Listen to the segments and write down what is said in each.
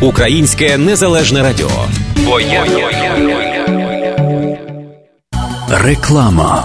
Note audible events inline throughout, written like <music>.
Українське незалежне радіо. Бо. Реклама.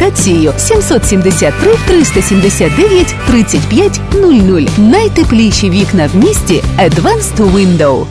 консультацією 773 379 35 00. Найтепліші вікна в місті Advanced Window.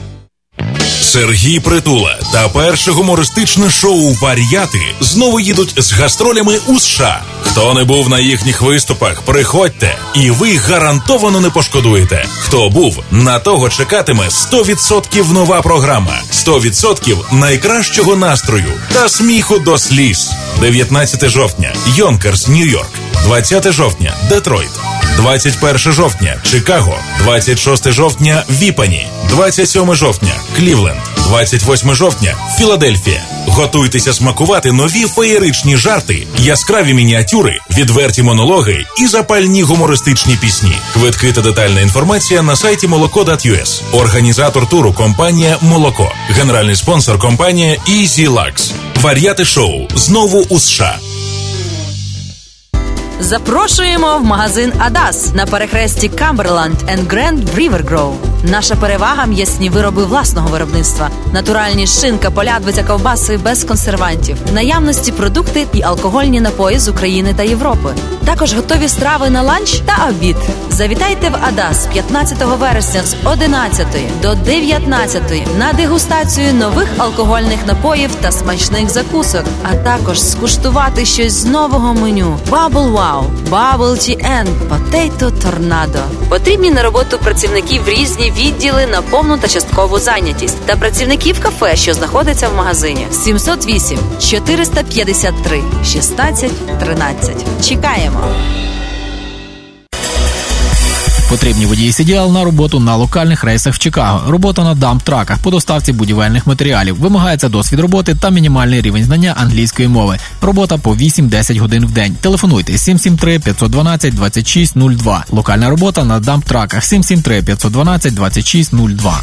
Сергій Притула та перше гумористичне шоу Вар'яти знову їдуть з гастролями у США. Хто не був на їхніх виступах, приходьте, і ви гарантовано не пошкодуєте. Хто був, на того чекатиме 100% нова програма, 100% найкращого настрою та сміху до сліз. 19 жовтня, Йонкерс, Нью-Йорк, 20 жовтня, Детройт. 21 жовтня Чикаго, 26 жовтня Віпані, 27 жовтня Клівленд, 28 жовтня Філадельфія. Готуйтеся смакувати нові феєричні жарти, яскраві мініатюри, відверті монологи і запальні гумористичні пісні. Квитки та детальна інформація на сайті молоко.us. Організатор туру компанія Молоко, генеральний спонсор компанія Easy Lux. Вар'яти шоу знову у США. Запрошуємо в магазин Адас на перехресті Камберланд Grand River Grove. Наша перевага м'ясні вироби власного виробництва, натуральні шинка, полядвиця, ковбаси без консервантів, наявності продукти і алкогольні напої з України та Європи. Також готові страви на ланч та обід. Завітайте в Адас 15 вересня з 11 до 19 на дегустацію нових алкогольних напоїв та смачних закусок, а також скуштувати щось з нового меню Bubble Wow, Bubble and Potato Tornado. Потрібні на роботу працівників різні відділи на повну та часткову зайнятість та працівників кафе, що знаходиться в магазині 708 453 16 13. Чекаємо. Потрібні водії CDL на роботу на локальних рейсах в Чикаго. Робота на дамп-траках по доставці будівельних матеріалів. Вимагається досвід роботи та мінімальний рівень знання англійської мови. Робота по 8-10 годин в день. Телефонуйте 773 512 2602. Локальна робота на дамп-траках 773 512 2602.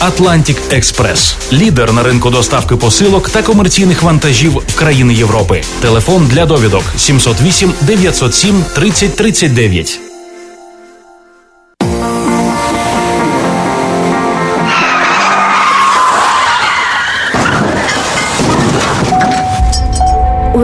Atlantic Express. лідер на ринку доставки посилок та комерційних вантажів в країни Європи. Телефон для довідок 708 907 30 39. У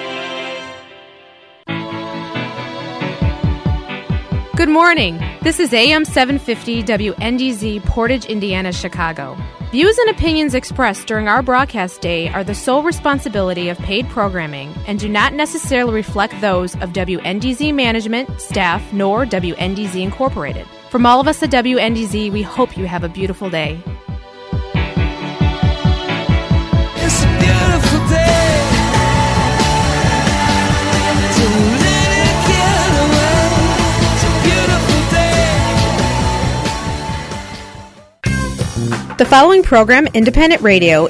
Good morning. This is AM 750 WNDZ Portage, Indiana, Chicago. Views and opinions expressed during our broadcast day are the sole responsibility of paid programming and do not necessarily reflect those of WNDZ management, staff, nor WNDZ Incorporated. From all of us at WNDZ, we hope you have a beautiful day. The following program, Independent Radio,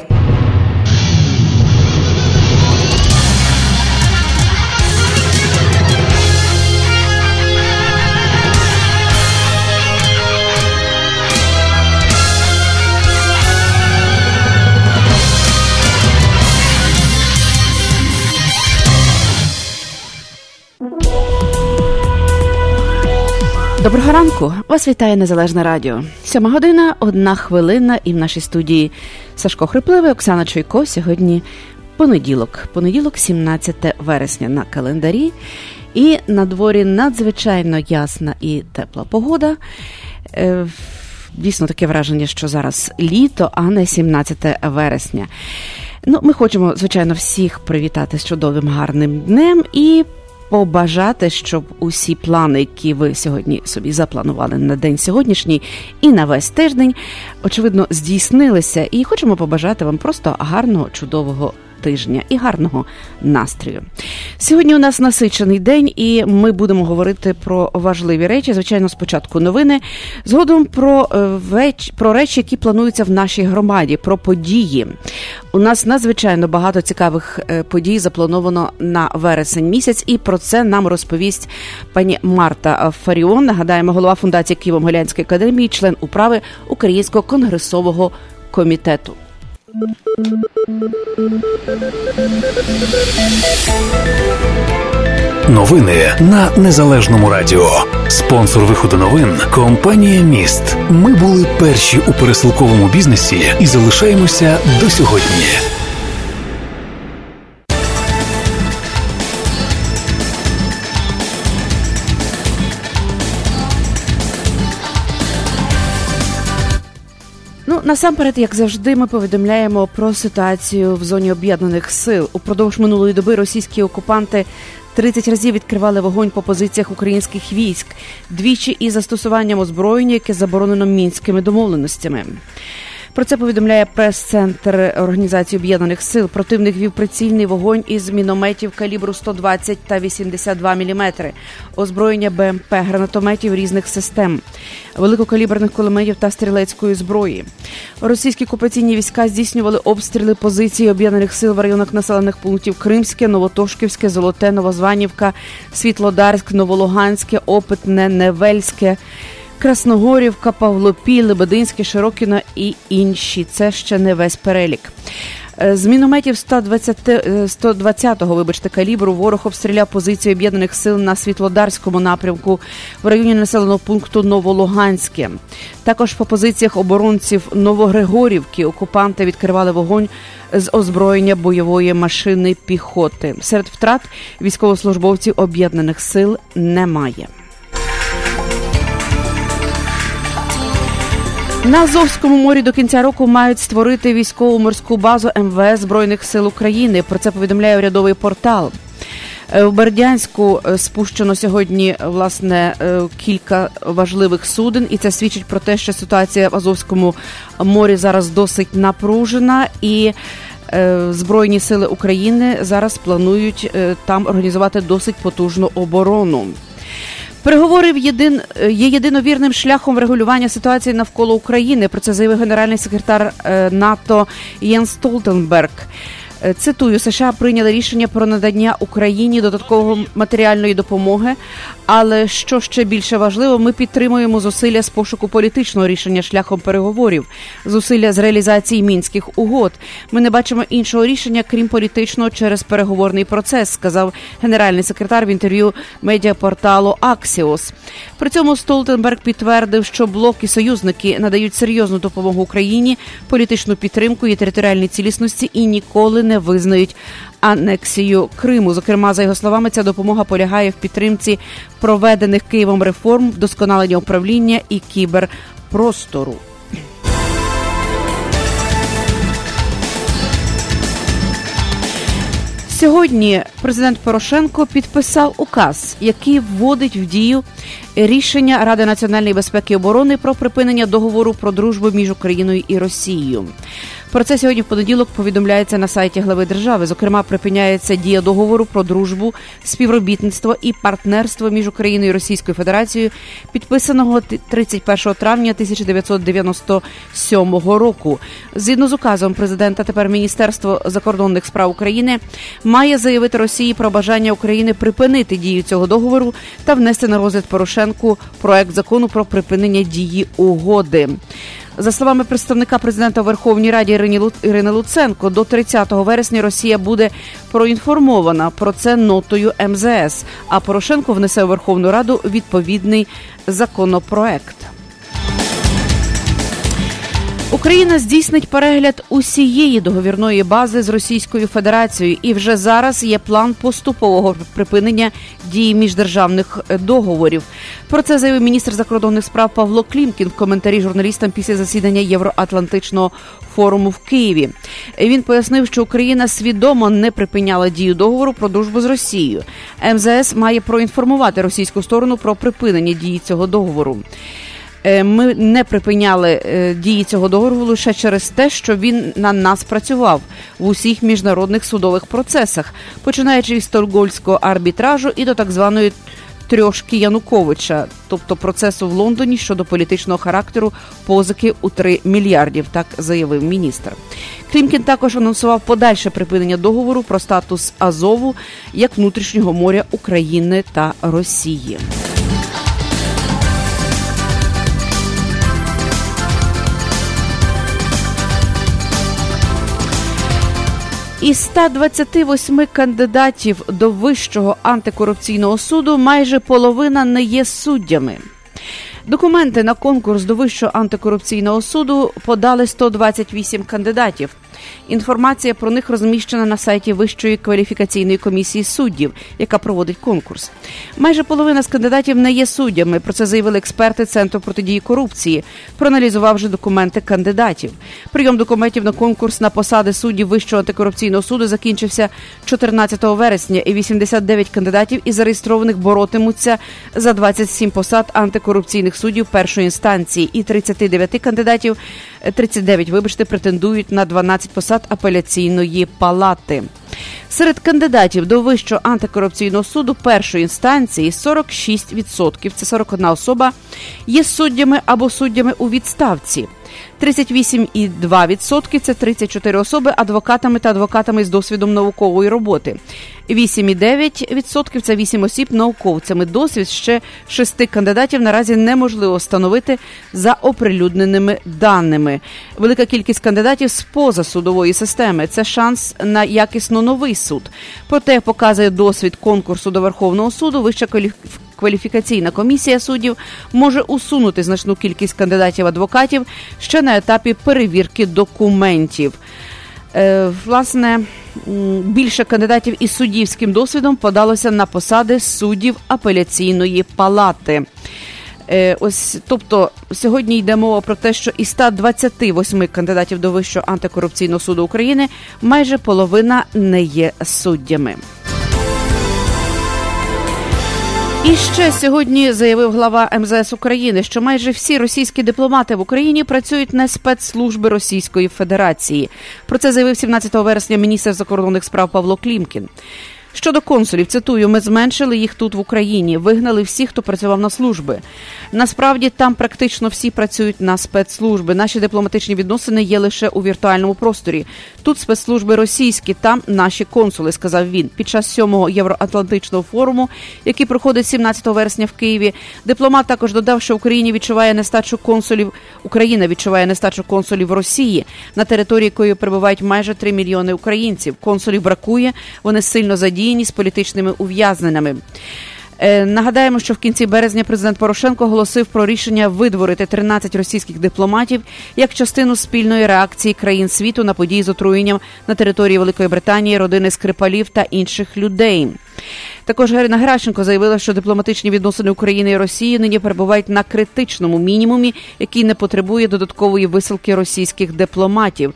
Доброго ранку! Вас вітає Незалежне Радіо. Сьома година, одна хвилина, і в нашій студії Сашко Хрипливий, Оксана Чуйко. Сьогодні понеділок, понеділок, 17 вересня на календарі. І на дворі надзвичайно ясна і тепла погода. Е, Дійсно таке враження, що зараз літо, а не 17 вересня. Ну, ми хочемо, звичайно, всіх привітати з чудовим гарним днем і побажати, щоб усі плани, які ви сьогодні собі запланували на день сьогоднішній і на весь тиждень, очевидно, здійснилися. І хочемо побажати вам просто гарного, чудового тижня і гарного настрою. Сьогодні у нас насичений день, і ми будемо говорити про важливі речі. Звичайно, спочатку новини, згодом про, е, веч... про речі, які плануються в нашій громаді, про події. У нас надзвичайно багато цікавих е, подій заплановано на вересень місяць, і про це нам розповість пані Марта Фаріон. Нагадаємо, голова фундації Києво-Могилянської академії, член управи Українського конгресового комітету. Новини на незалежному радіо. Спонсор виходу новин компанія Міст. Ми були перші у пересилковому бізнесі і залишаємося до сьогодні. Насамперед, як завжди, ми повідомляємо про ситуацію в зоні об'єднаних сил. Упродовж минулої доби російські окупанти 30 разів відкривали вогонь по позиціях українських військ, двічі із застосуванням озброєння, яке заборонено мінськими домовленостями. Про це повідомляє прес-центр Організації Об'єднаних Сил. Противник вів прицільний вогонь із мінометів калібру 120 та 82 мм, озброєння БМП, гранатометів різних систем, великокаліберних кулеметів та стрілецької зброї. Російські окупаційні війська здійснювали обстріли позицій об'єднаних сил в районах населених пунктів Кримське, Новотошківське, Золоте, Новозванівка, Світлодарськ, Новолуганське, Опитне, Невельське. Красногорівка, Павлопіль, Лебединське, Широкіно і інші. Це ще не весь перелік. Е, З мінометів 120, е, 120-го, вибачте, калібру ворог обстріляв позицію об'єднаних сил на Світлодарському напрямку в районі населеного пункту Новолуганське. Також по позиціях оборонців Новогригорівки окупанти відкривали вогонь з озброєння бойової машини піхоти. Серед втрат військовослужбовців об'єднаних сил немає. На Азовському морі до кінця року мають створити військову морську базу МВС Збройних сил України. Про це повідомляє урядовий портал. Е, В Бердянську е, спущено сьогодні власне е, кілька важливих суден, і це свідчить про те, що ситуація в Азовському морі зараз досить напружена і. Збройні сили України зараз планують там організувати досить потужну оборону. Переговори в єдин є єдиновірним шляхом врегулювання ситуації навколо України. Про це заявив генеральний секретар е, НАТО Єн Столтенберг. Е, Цитую, США прийняли рішення про надання Україні додаткової матеріальної допомоги. Але що ще більше важливо, ми підтримуємо зусилля з пошуку політичного рішення шляхом переговорів, зусилля з реалізації мінських угод. Ми не бачимо іншого рішення, крім політичного, через переговорний процес, сказав генеральний секретар в інтерв'ю медіапорталу Axios. При цьому Столтенберг підтвердив, що блок і союзники надають серйозну допомогу Україні, політичну підтримку і територіальній цілісності і ніколи не визнають анексію Криму. Зокрема, за його словами, ця допомога полягає в підтримці проведених Києвом реформ, вдосконалення управління і кіберпростору. Сьогодні президент Порошенко підписав указ, який вводить в дію рішення Ради національної безпеки і оборони про припинення договору про дружбу між Україною і Росією. Про це сьогодні в понеділок повідомляється на сайті глави держави. Зокрема, припиняється дія договору про дружбу, співробітництво і партнерство між Україною і Російською Федерацією, підписаного 31 травня 1997 року. Згідно з указом президента, тепер Міністерство закордонних справ України має заявити Росії про бажання України припинити дію цього договору та внести на розгляд Порошенку проект закону про припинення дії угоди. За словами представника президента у Верховній Раді Ірини Луценко, до 30 вересня Росія буде проінформована про це нотою МЗС. А Порошенко внесе у Верховну Раду відповідний законопроект. Україна здійснить перегляд усієї договірної бази з Російською Федерацією, і вже зараз є план поступового припинення дії міждержавних е, договорів. Про це заявив міністр закордонних справ Павло Клімкін в коментарі журналістам після засідання Євроатлантичного форуму в Києві. Він пояснив, що Україна свідомо не припиняла дію договору про дружбу з Росією. МЗС має проінформувати російську сторону про припинення дії цього договору. Е, Ми не припиняли е, дії цього договору лише через те, що він на нас працював в усіх міжнародних судових процесах, починаючи із стокгольмського арбітражу і до так званої трьошки Януковича, тобто процесу в Лондоні щодо політичного характеру позики у 3 мільярдів, так заявив міністр. Клімкін також анонсував подальше припинення договору про статус Азову як внутрішнього моря України та Росії. Із 128 кандидатів до Вищого антикорупційного суду майже половина не є суддями. Документи на конкурс до Вищого антикорупційного суду подали 128 кандидатів. Інформація про них розміщена на сайті Вищої кваліфікаційної комісії суддів, яка проводить конкурс. Майже половина з кандидатів не є суддями. Про це заявили експерти Центру протидії корупції, проаналізувавши документи кандидатів. Прийом документів на конкурс на посади суддів Вищого антикорупційного суду закінчився 14 вересня, і 89 кандидатів із зареєстрованих боротимуться за 27 посад антикорупційних суддів першої інстанції, і 39 кандидатів, е, 39, вибачте, претендують на 12 посад апеляційної палати. Серед кандидатів до Вищого антикорупційного суду першої інстанції 46%, це 41 особа, є суддями або суддями у відставці. 38,2% – це 34 особи адвокатами та адвокатами з досвідом наукової роботи. 8,9% – це 8 осіб науковцями. Досвід ще шести кандидатів наразі неможливо встановити за оприлюдненими даними. Велика кількість кандидатів з поза судової системи. Це шанс на якісно новий суд. Проте показує досвід конкурсу до Верховного суду. Вища кваліф- кваліфікаційна комісія суддів може усунути значну кількість кандидатів адвокатів ще на етапі перевірки документів. Е, власне, більше кандидатів із суддівським досвідом подалося на посади суддів апеляційної палати. Е, Ось, тобто, сьогодні йде мова про те, що із 128 кандидатів до Вищого антикорупційного суду України майже половина не є суддями. І ще сьогодні заявив глава МЗС України, що майже всі російські дипломати в Україні працюють на спецслужби Російської Федерації. Про це заявив 17 вересня міністр закордонних справ Павло Клімкін. Щодо консулів, цитую, ми зменшили їх тут в Україні, вигнали всіх, хто працював на служби. Насправді там практично всі працюють на спецслужби. Наші дипломатичні відносини є лише у віртуальному просторі. Тут спецслужби російські, там наші консули, сказав він. Під час сьомого євроатлантичного форуму, який проходить 17 вересня в Києві. Дипломат також додав, що Україні відчуває нестачу консулів. Україна відчуває нестачу консулів Росії, на території якої перебувають майже 3 мільйони українців. Консулів бракує, вони сильно задіяні з політичними ув'язненими. Е, Нагадаємо, що в кінці березня президент Порошенко оголосив про рішення видворити 13 російських дипломатів як частину спільної реакції країн світу на події з отруєнням на території Великої Британії, родини Скрипалів та інших людей. Також Ірина Геращенко заявила, що дипломатичні відносини України і Росії нині перебувають на критичному мінімумі, який не потребує додаткової висилки російських дипломатів.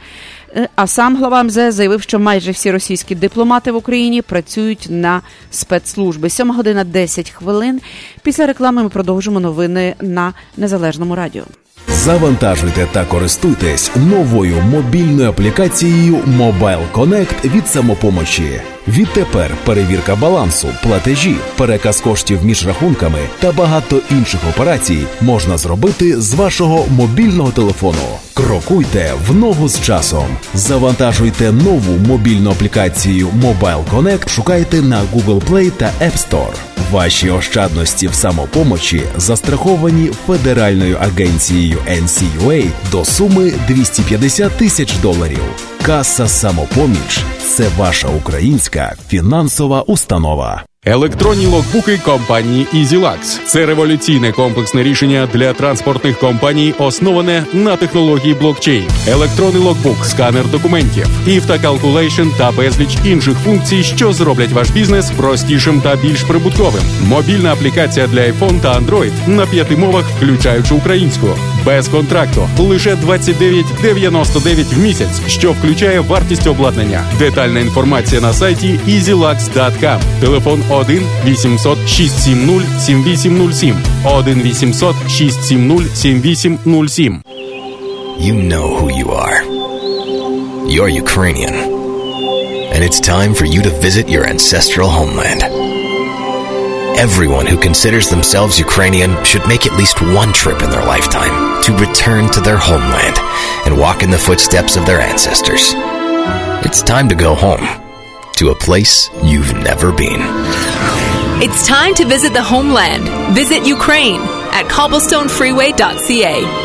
А сам глава МЗС заявив, що майже всі російські дипломати в Україні працюють на спецслужби. 7 година 10 хвилин. Після реклами ми продовжимо новини на незалежному радіо. Завантажуйте та користуйтесь новою мобільною аплікацією Mobile Connect від самопомочі. Відтепер перевірка балансу, платежі, переказ коштів між рахунками та багато інших операцій можна зробити з вашого мобільного телефону. Крокуйте в ногу з часом. Завантажуйте нову мобільну аплікацію Mobile Connect. Шукайте на Google Play та App Store. Ваші ощадності в самопомочі застраховані Федеральною агенцією NCUA до суми 250 тисяч доларів. Каса самопоміч це ваша українська фінансова установа. Електронні логбуки компанії EasyLux – це революційне комплексне рішення для транспортних компаній, основане на технології блокчейн. Електронний логбук, сканер документів, IF та Calculation та безліч інших функцій, що зроблять ваш бізнес простішим та більш прибутковим. Мобільна аплікація для iPhone та Android на п'яти мовах, включаючи українську. Без контракту лише 29,99 в місяць, що включає вартість обладнання. Детальна інформація на сайті easylux.com. Телефон 1 800 670 7807 1 800 670 7807 You know who you are. You're Ukrainian. And it's time for you to visit your ancestral homeland. Everyone who considers themselves Ukrainian should make at least one trip in their lifetime to return to their homeland and walk in the footsteps of their ancestors. It's time to go home to a place you've never been. It's time to visit the homeland. Visit Ukraine at cobblestonefreeway.ca.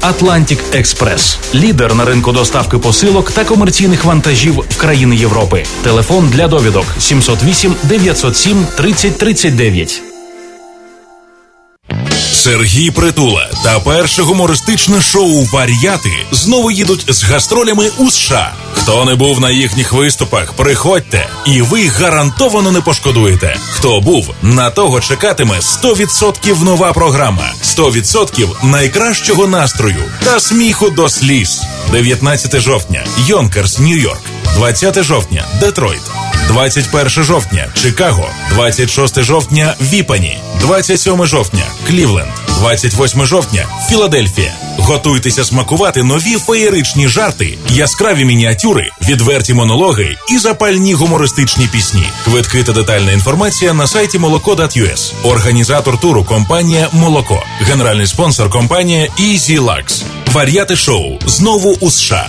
Atlantic Експрес, лідер на ринку доставки посилок та комерційних вантажів в країни Європи. Телефон для довідок 708 907 3039. Сергій Притула та перше гумористичне шоу Вар'яти знову їдуть з гастролями у США. Хто не був на їхніх виступах, приходьте, і ви гарантовано не пошкодуєте. Хто був, на того чекатиме 100% нова програма, 100% найкращого настрою та сміху до сліз. 19 жовтня, Йонкерс, Нью-Йорк. 20 жовтня, Детройт. 21 жовтня Чикаго, 26 жовтня Віпані, 27 жовтня Клівленд, 28 жовтня Філадельфія. Готуйтеся смакувати нові феєричні жарти, яскраві мініатюри, відверті монологи і запальні гумористичні пісні. Квитки та детальна інформація на сайті moloko.us. Організатор туру компанія Молоко. Генеральний спонсор компанія «Easy Lux». Вар'яти шоу знову у США.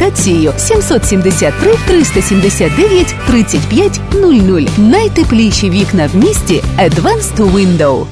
773 379 35 00. Найтепліші вікна в місті Advanced Window.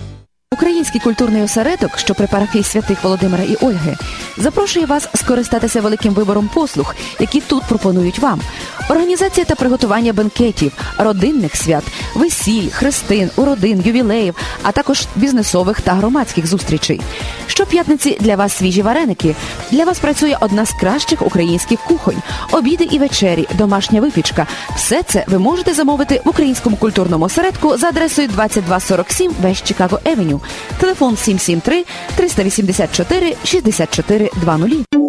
Український культурний осередок, що при парафії святих Володимира і Ольги, запрошує вас скористатися великим вибором послуг, які тут пропонують вам. Організація та приготування бенкетів, родинних свят, весіль, хрестин, уродин, ювілеїв, а також бізнесових та громадських зустрічей. Щоп'ятниці для вас свіжі вареники. Для вас працює одна з кращих українських кухонь, обіди і вечері, домашня випічка. Все це ви можете замовити в українському культурному осередку за адресою 2247 Вест Чикаго Евеню. Телефон 773 384 64 20.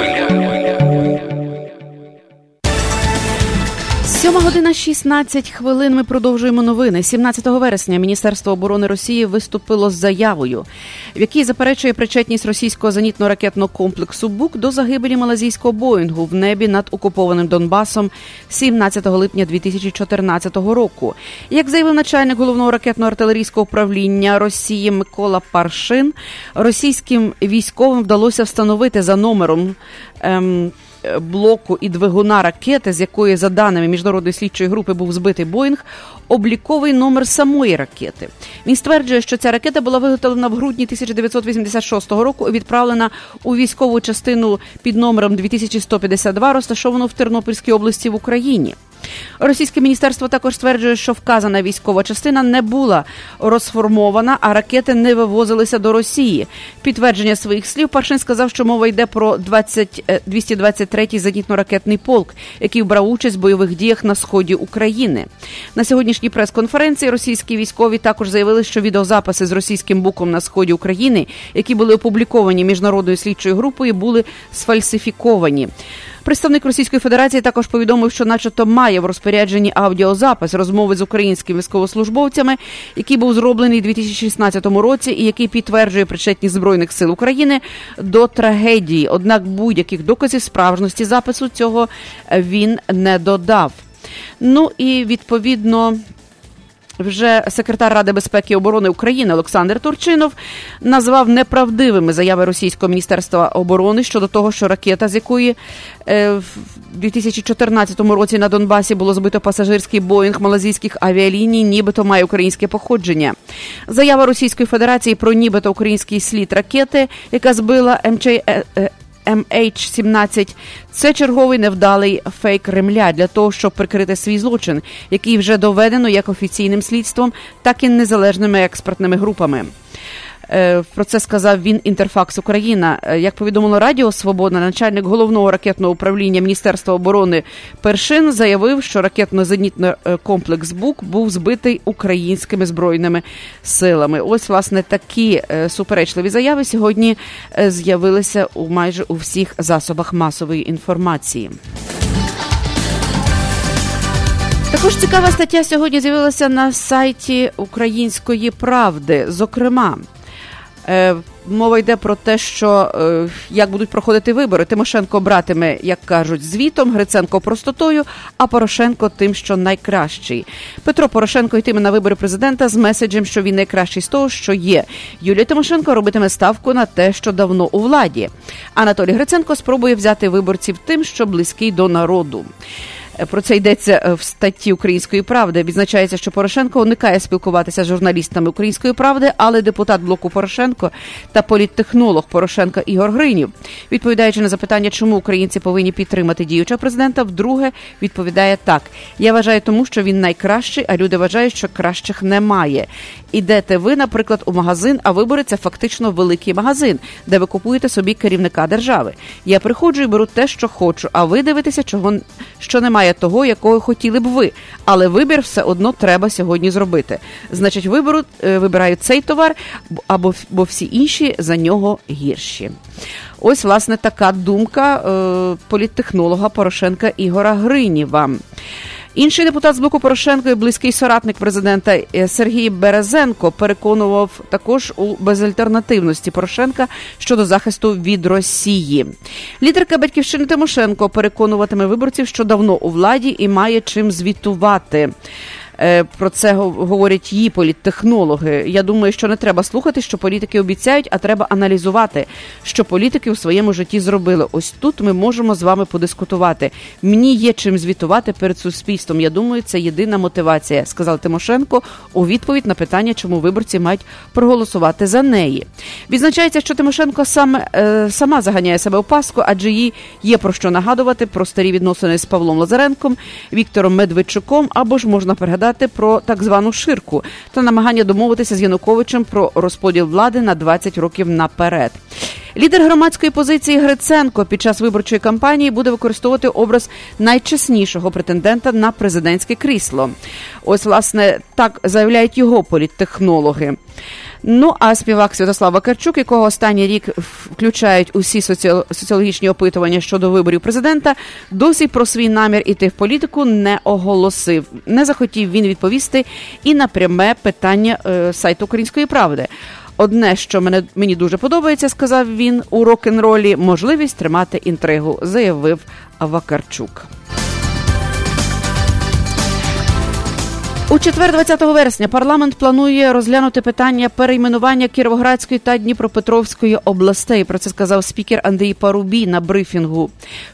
7 година 16 хвилин. Ми продовжуємо новини. 17 вересня Міністерство оборони Росії виступило з заявою, в якій заперечує причетність російського зенітно-ракетного комплексу БУК до загибелі малазійського Боїнгу в небі над окупованим Донбасом 17 липня 2014 року. Як заявив начальник головного ракетно-артилерійського управління Росії Микола Паршин, російським військовим вдалося встановити за номером. Ем, блоку і двигуна ракети, з якої, за даними міжнародної слідчої групи, був збитий Боїнг, обліковий номер самої ракети. Він стверджує, що ця ракета була виготовлена в грудні 1986 року і відправлена у військову частину під номером 2152, розташовану в Тернопільській області в Україні. Російське міністерство також стверджує, що вказана військова частина не була розформована, а ракети не вивозилися до Росії. Підтвердження своїх слів Паршин сказав, що мова йде про 20, 223-й зенітно-ракетний полк, який брав участь в бойових діях на сході України. На сьогоднішній прес-конференції російські військові також заявили, що відеозаписи з російським буком на сході України, які були опубліковані міжнародною слідчою групою, були сфальсифіковані. Представник Російської Федерації також повідомив, що, начебто, має в розпорядженні аудіозапис розмови з українськими військовослужбовцями, який був зроблений у 2016 році, і який підтверджує причетність збройних сил України до трагедії. Однак будь-яких доказів справжності запису цього він не додав. Ну і відповідно. Вже секретар Ради безпеки і оборони України Олександр Турчинов назвав неправдивими заяви російського міністерства оборони щодо того, що ракета, з якої е, в 2014 році на Донбасі було збито пасажирський боїнг малазійських авіаліній, нібито має українське походження. Заява Російської Федерації про нібито український слід ракети, яка збила МЧ. Е, е, MH17 – це черговий невдалий фейк Кремля для того, щоб прикрити свій злочин, який вже доведено як офіційним слідством, так і незалежними експертними групами. Е, Про це сказав він Інтерфакс Україна. Е, Як повідомило Радіо Свобода, начальник головного ракетного управління Міністерства оборони Першин заявив, що ракетно-зенітний комплекс БУК був збитий українськими збройними силами. Ось власне такі е, суперечливі заяви сьогодні з'явилися у майже у всіх засобах масової інформації. Також цікава стаття сьогодні з'явилася на сайті Української правди. Зокрема, мова йде про те, що е, як будуть проходити вибори. Тимошенко братиме, як кажуть, звітом, Гриценко простотою, а Порошенко тим, що найкращий. Петро Порошенко йтиме на вибори президента з меседжем, що він найкращий з того, що є. Юлія Тимошенко робитиме ставку на те, що давно у владі. Анатолій Гриценко спробує взяти виборців тим, що близький до народу. Про це йдеться е, в статті Української правди. Відзначається, що Порошенко уникає спілкуватися з журналістами Української правди, але депутат блоку Порошенко та політтехнолог Порошенка Ігор Гринів, відповідаючи на запитання, чому українці повинні підтримати діючого президента, вдруге відповідає так: я вважаю, тому що він найкращий, а люди вважають, що кращих немає. Ідете ви, наприклад, у магазин, а вибори це фактично великий магазин, де ви купуєте собі керівника держави. Я приходжу і беру те, що хочу, а ви дивитеся, чого що немає того, якого хотіли б ви. Але вибір все одно треба сьогодні зробити. Значить, виберу, вибирають вибираю цей товар, або бо всі інші за нього гірші. Ось, власне, така думка е, політтехнолога Порошенка Ігора Гриніва. Інший депутат з блоку Порошенко і близький соратник президента е, Сергій Березенко переконував також у безальтернативності Порошенка щодо захисту від Росії. Лідерка батьківщини Тимошенко переконуватиме виборців, що давно у владі і має чим звітувати. Е, Про це го- говорять її політтехнологи. Я думаю, що не треба слухати, що політики обіцяють, а треба аналізувати, що політики у своєму житті зробили. Ось тут ми можемо з вами подискутувати. Мені є чим звітувати перед суспільством. Я думаю, це єдина мотивація, сказав Тимошенко у відповідь на питання, чому виборці мають проголосувати за неї. Відзначається, що Тимошенко саме сама заганяє себе у паску, адже їй є про що нагадувати про старі відносини з Павлом Лазаренком, Віктором Медведчуком, або ж можна пригадати про так звану ширку та намагання домовитися з Януковичем про розподіл влади на 20 років наперед. Лідер громадської позиції Гриценко під час виборчої кампанії буде використовувати образ найчеснішого претендента на президентське крісло. Ось, власне, так заявляють його політтехнологи. Ну а співак Святослав Вакарчук, якого останній рік включають усі соціологічні опитування щодо виборів президента, досі про свій намір іти в політику не оголосив. Не захотів він відповісти і на пряме питання е, сайту Української правди. Одне, що мене мені дуже подобається, сказав він у рок-н-ролі, можливість тримати інтригу, заявив Вакарчук. У четвер, 20 вересня, парламент планує розглянути питання перейменування Кіровоградської та Дніпропетровської областей. Про це сказав спікер Андрій Парубій на брифінгу.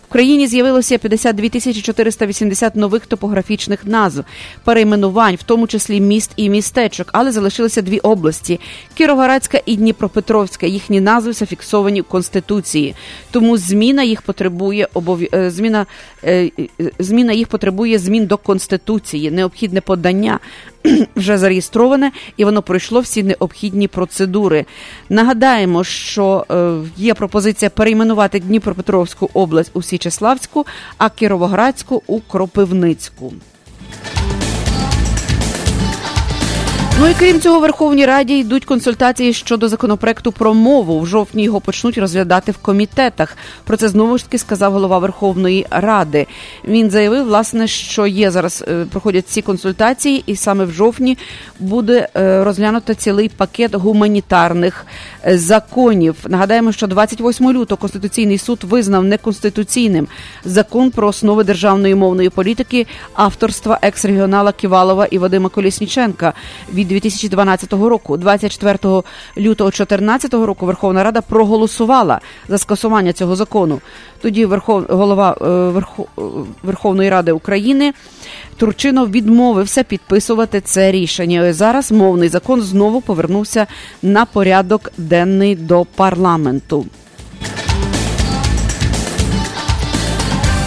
В країні з'явилося 52 тисячі 480 нових топографічних назв, перейменувань, в тому числі міст і містечок, але залишилися дві області: Кіровоградська і Дніпропетровська. Їхні назви зафіксовані в конституції. Тому зміна їх потребує обов'я... е, зміна, е, е, зміна їх потребує змін до конституції. Необхідне подання <clears throat> вже зареєстроване і воно пройшло всі необхідні процедури. Нагадаємо, що є пропозиція перейменувати Дніпропетровську область у Січеславську, а Кіровоградську у Кропивницьку. Ну і крім цього, в Верховній Раді йдуть консультації щодо законопроекту про мову. В жовтні його почнуть розглядати в комітетах. Про це знову ж таки сказав голова Верховної Ради. Він заявив, власне, що є зараз е, проходять ці консультації, і саме в жовтні буде е, розглянуто цілий пакет гуманітарних е, законів. Нагадаємо, що 28 лютого Конституційний суд визнав неконституційним закон про основи державної мовної політики авторства екс-регіонала Ківалова і Вадима Колісніченка від 2012 року. 24 лютого 2014 року Верховна Рада проголосувала за скасування цього закону. Тоді Верхов... голова е, Верхо... е, Верховної Ради України Турчинов відмовився підписувати це рішення. Зараз мовний закон знову повернувся на порядок денний до парламенту.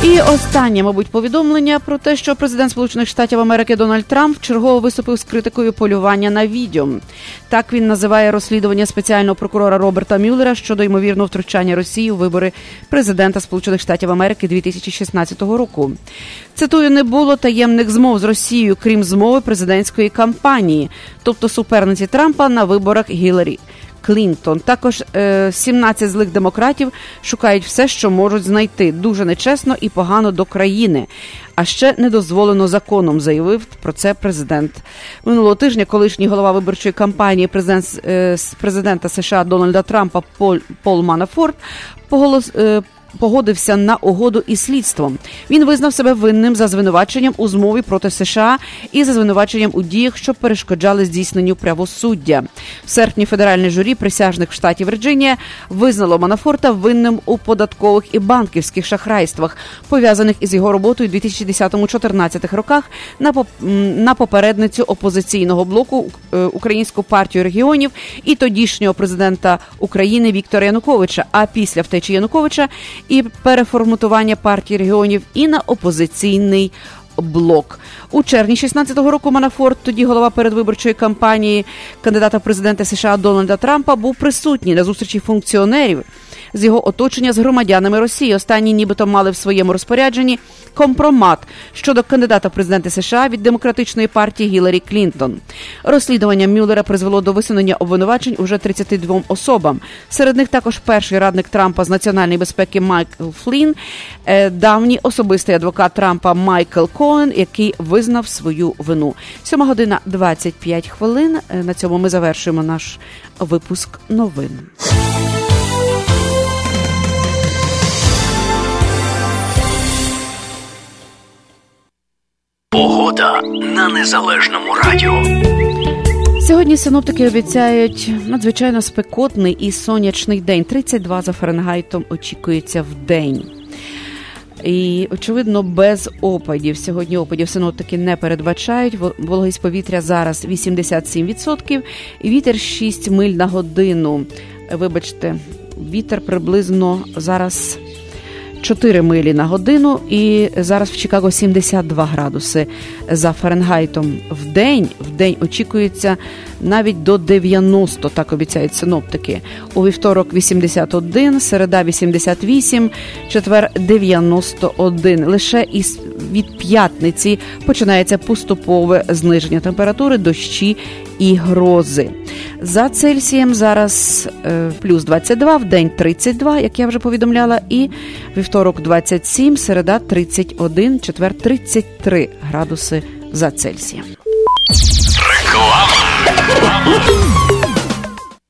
І останнє, мабуть, повідомлення про те, що президент Сполучених Штатів Америки Дональд Трамп чергово виступив з критикою полювання на відео. Так він називає розслідування спеціального прокурора Роберта Мюллера щодо ймовірного втручання Росії у вибори президента Сполучених Штатів Америки 2016 року. Цитую, не було таємних змов з Росією, крім змови президентської кампанії, тобто суперниці Трампа на виборах Гіларі. Клінтон. Також е, 17 злих демократів шукають все, що можуть знайти дуже нечесно і погано до країни. А ще не дозволено законом, заявив про це президент. Минулого тижня колишній голова виборчої кампанії президент, е, президента США Дональда Трампа Пол, Пол Манафорт поголос. Погодився на угоду із слідством. Він визнав себе винним за звинуваченням у змові проти США і за звинуваченням у діях, що перешкоджали здійсненню правосуддя. В серпні федеральне журі присяжних в штаті Вірджинія визнало Манафорта винним у податкових і банківських шахрайствах, пов'язаних із його роботою у 2010-2014 роках на на попередницю опозиційного блоку е, Українську партію регіонів і тодішнього президента України Віктора Януковича. А після втечі Януковича і переформатування партії регіонів і на опозиційний. Блок у червні 16-го року Манафорт, тоді голова передвиборчої кампанії кандидата в президенти США Дональда Трампа, був присутній на зустрічі функціонерів з його оточення з громадянами Росії. Останні, нібито мали в своєму розпорядженні компромат щодо кандидата в президенти США від демократичної партії Гіларі Клінтон. Розслідування Мюллера призвело до висунення обвинувачень уже 32 особам. Серед них також перший радник Трампа з національної безпеки Майкл Флін, е, давній особистий адвокат Трампа Майкл Коен, який визнав свою вину. Сьома година 25 хвилин. Е, на цьому ми завершуємо наш випуск новин. Погода на незалежному радіо. Сьогодні синоптики обіцяють надзвичайно спекотний і сонячний день. 32 за Фаренгайтом очікується в день. І, очевидно, без опадів. Сьогодні опадів синоптики не передбачають. Вологість повітря зараз 87%. І вітер 6 миль на годину. Вибачте, вітер приблизно зараз 4 милі на годину, і зараз в Чикаго 72 градуси за Фаренгайтом в день. В день очікується навіть до 90, так обіцяють синоптики. У вівторок 81, середа 88, четвер 91. Лише із від п'ятниці починається поступове зниження температури, дощі і грози. За Цельсієм зараз е, плюс 22, в день 32, як я вже повідомляла, і вівторок 27, середа 31, четвер 33 градуси за Цельсієм. Реклама. Vamos! <laughs>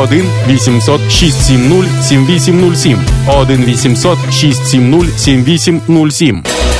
1 800 670 7807 1 800 670 7807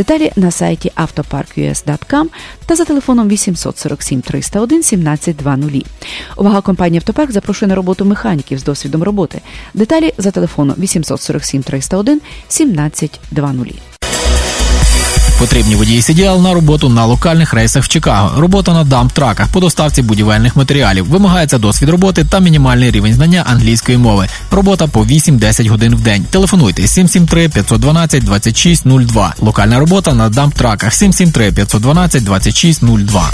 Деталі на сайті автопарк.us.com та за телефоном 847 301 1720. Увага компанії Автопарк запрошує на роботу механіків з досвідом роботи. Деталі за телефоном 847 301 1720. Потрібні водії CDL на роботу на локальних рейсах в Чикаго. Робота на дамп-траках по доставці будівельних матеріалів. Вимагається досвід роботи та мінімальний рівень знання англійської мови. Робота по 8-10 годин в день. Телефонуйте 773 512 2602. Локальна робота на дамп-траках 773 512 2602.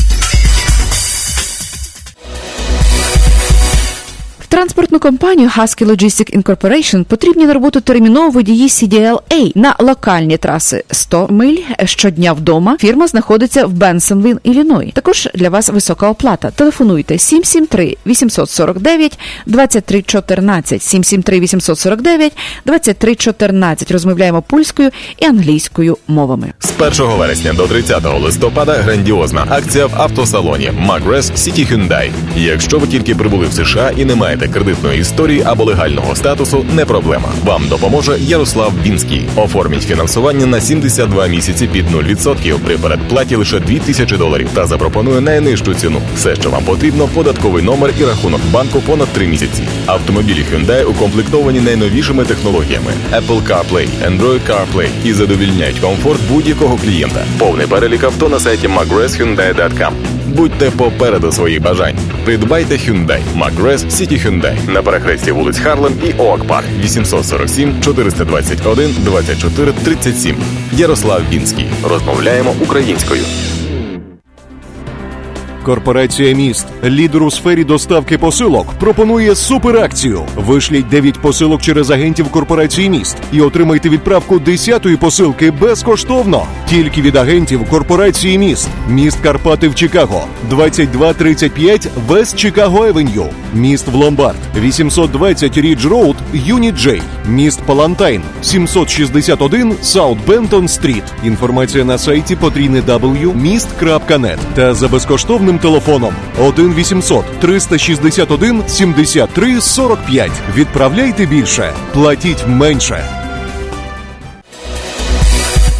Транспортну компанію Husky Logistic Incorporation потрібні на роботу терміново водії CDLA на локальні траси 100 миль щодня вдома. Фірма знаходиться в Бенсонвілл, Ілліной. Також для вас висока оплата. Телефонуйте 773 849 2314 773 849 2314. Розмовляємо польською і англійською мовами. З 1 вересня до 30 листопада грандіозна акція в автосалоні Magres City Hyundai. Якщо ви тільки прибули в США і не маєте кредитної історії або легального статусу, не проблема. Вам допоможе Ярослав Бінський. Оформіть фінансування на 72 місяці під 0% при передплаті лише 2000 доларів та запропонує найнижчу ціну. Все, що вам потрібно, податковий номер і рахунок банку понад 3 місяці. Автомобілі Hyundai укомплектовані найновішими технологіями Apple CarPlay, Android CarPlay і задовільняють комфорт будь-якого клієнта. Повний перелік авто на сайті mcgrathhyundai.com. Будьте попереду своїх бажань. Придбайте Hyundai McGrath City Hyundai на перехресті вулиць Харлем і Оак Парк 847 421 24 37. Ярослав Бінський. Розмовляємо українською. Корпорація міст, лідер у сфері доставки посилок, пропонує суперакцію. Вишліть 9 посилок через агентів корпорації міст і отримайте відправку 10-ї посилки безкоштовно. Тільки від агентів корпорації міст. Міст Карпати в Чикаго, 2235 West Chicago Avenue. Міст в Ломбард, 820 Ridge Road, Unit J. Міст Палатайн, 761 South Benton Street. Інформація на сайті потрійне meest.net та за безкоштовним телефоном 1 800 361 73 45. Відправляйте більше, платіть менше.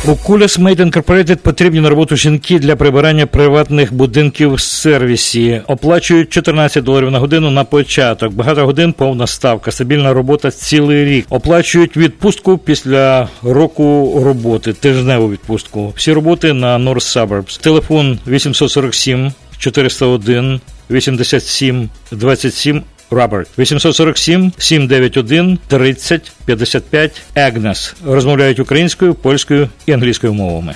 У Kulas Maids Incorporated потрібні на роботу жінки для прибирання приватних будинків в сервісі. Оплачують 14 доларів на годину на початок. Багато годин повна ставка, стабільна робота цілий рік. Оплачують відпустку після року роботи, тижневу відпустку. Всі роботи на North Suburbs. Телефон 847 401 87 27 Роберт 847 791 30 55 Агнес розмовляють українською, польською і англійською мовами.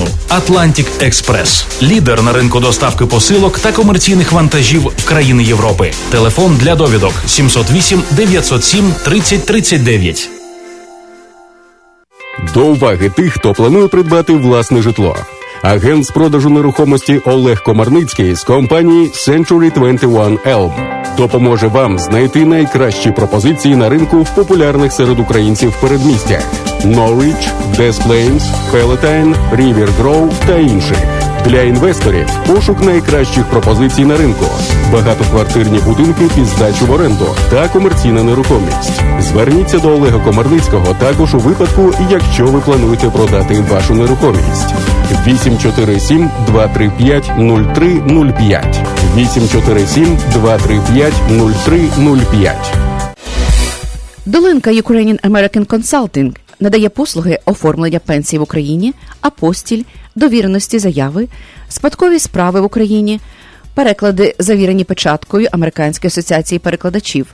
Atlantic Експрес, лідер на ринку доставки посилок та комерційних вантажів в країни Європи. Телефон для довідок 708 907 3039. До уваги тих, хто планує придбати власне житло. Агент з продажу нерухомості Олег Комарницький з компанії Century 21 Elm допоможе вам знайти найкращі пропозиції на ринку в популярних серед українців передмістях Norwich, Des Plains, Palatine, River Grove та інших. Для інвесторів пошук найкращих пропозицій на ринку, багатоквартирні будинки під здачу в оренду та комерційна нерухомість. Зверніться до Олега Комарницького також у випадку, якщо ви плануєте продати вашу нерухомість. 847 235 0305 847 235 0305 Долинка Ukrainian American Consulting надає послуги оформлення пенсій в Україні, апостіль, довіреності заяви, спадкові справи в Україні, переклади, завірені печаткою Американської асоціації перекладачів,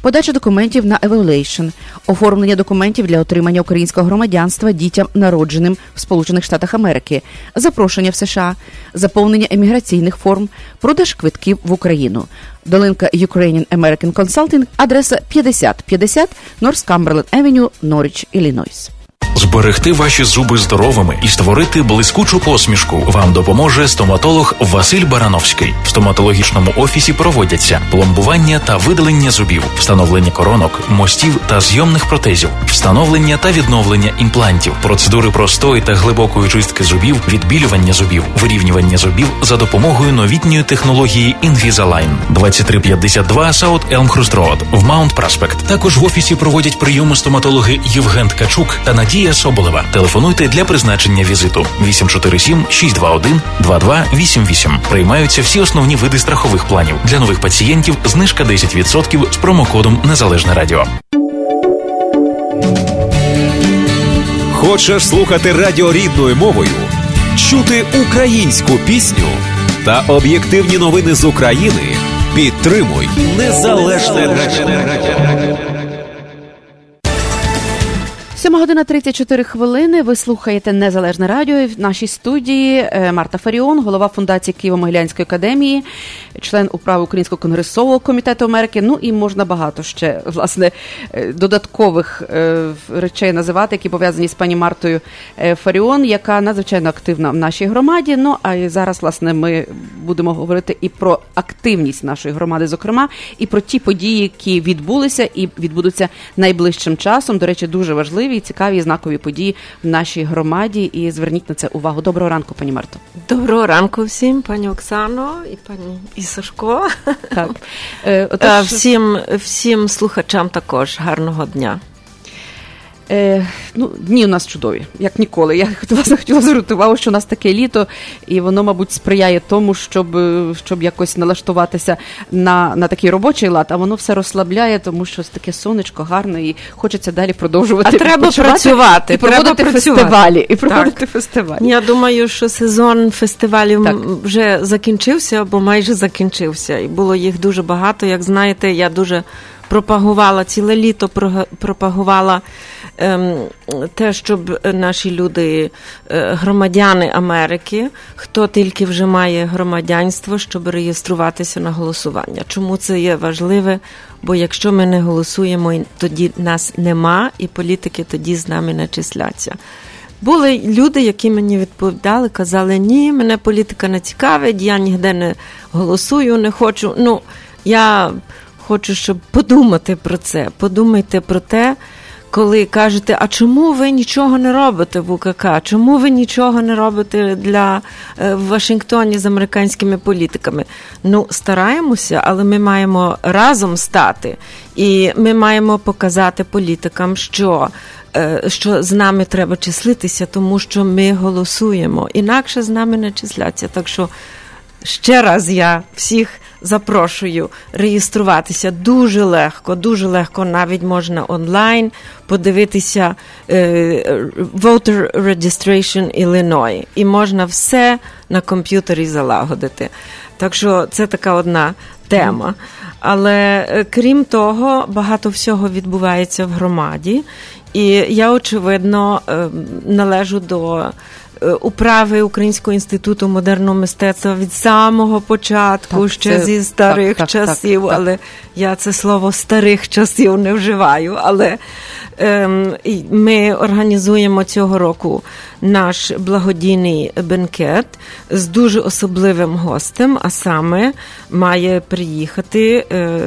подача документів на evaluation, оформлення документів для отримання українського громадянства дітям, народженим в Сполучених Штатах Америки, запрошення в США, заповнення еміграційних форм, продаж квитків в Україну. Долинка Ukrainian American Consulting, адреса 5050 North Cumberland Avenue, Norwich, Іллінойс. Зберегти ваші зуби здоровими і створити блискучу посмішку вам допоможе стоматолог Василь Барановський. В стоматологічному офісі проводяться пломбування та видалення зубів, встановлення коронок, мостів та зйомних протезів, встановлення та відновлення імплантів, процедури простої та глибокої чистки зубів, відбілювання зубів, вирівнювання зубів за допомогою новітньої технології Invisalign. 2352 South Elmhurst Road в Маунт Праспект. Також в офісі проводять прийоми стоматологи Євген Ткачук та Надія Надія Соболева. Телефонуйте для призначення візиту 847 621 2288. Приймаються всі основні види страхових планів. Для нових пацієнтів знижка 10% з промокодом Незалежне Радіо. Хочеш слухати радіо рідною мовою, чути українську пісню та об'єктивні новини з України? Підтримуй незалежне радіо. 7 година 34 хвилини. Ви слухаєте Незалежне радіо. В нашій студії е, Марта Фаріон, голова фундації Києво-Могилянської академії, член управи Українського конгресового комітету Америки. Ну і можна багато ще власне е, додаткових е, речей називати, які пов'язані з пані Мартою Фаріон, яка надзвичайно активна в нашій громаді. Ну а зараз, власне, ми будемо говорити і про активність нашої громади, зокрема, і про ті події, які відбулися і відбудуться найближчим часом. До речі, дуже важливі і цікаві і знакові події в нашій громаді. І зверніть на це увагу. Доброго ранку, пані Марто. Доброго ранку всім, пані Оксано і пані і Сашко. Так. <laughs> Е, отож- Е, всім, всім слухачам також гарного дня. Е, ну, дні у нас чудові, як ніколи. Я <laughs> власне хотіла звернути увагу, що у нас таке літо, і воно, мабуть, сприяє тому, щоб, щоб якось налаштуватися на, на такий робочий лад, а воно все розслабляє, тому що таке сонечко гарне і хочеться далі продовжувати. А треба працювати, і проводити треба працювати. фестивалі. І проводити Так. фестивалі. Я думаю, що сезон фестивалів м, вже закінчився або майже закінчився. І було їх дуже багато. Як знаєте, я дуже пропагувала ціле літо, пропагувала ем, те, щоб наші люди, е, громадяни Америки, хто тільки вже має громадянство, щоб реєструватися на голосування. Чому це є важливе? Бо якщо ми не голосуємо, тоді нас нема, і політики тоді з нами не числяться. Були люди, які мені відповідали, казали, ні, мене політика не цікавить, я ніде не голосую, не хочу. Ну, я хочу, щоб подумати про це. Подумайте про те, коли кажете, а чому ви нічого не робите в УКК? Чому ви нічого не робите для е, в Вашингтоні з американськими політиками? Ну, стараємося, але ми маємо разом стати, і ми маємо показати політикам, що. е, Що з нами треба числитися, тому що ми голосуємо. Інакше з нами не числяться. Так що ще раз я всіх запрошую реєструватися дуже легко, дуже легко, навіть можна онлайн подивитися е, Voter Registration Illinois. І можна все на комп'ютері залагодити. Так що це така одна тема. Але е, крім того, багато всього відбувається в громаді. І я, очевидно, е, належу до управи Українського інституту модерного мистецтва від самого початку, Так, ще це- зі старих так, так, часів, так, так. але я це слово старих часів не вживаю. Але ем, ми організуємо цього року наш благодійний бенкет з дуже особливим гостем, а саме має приїхати е,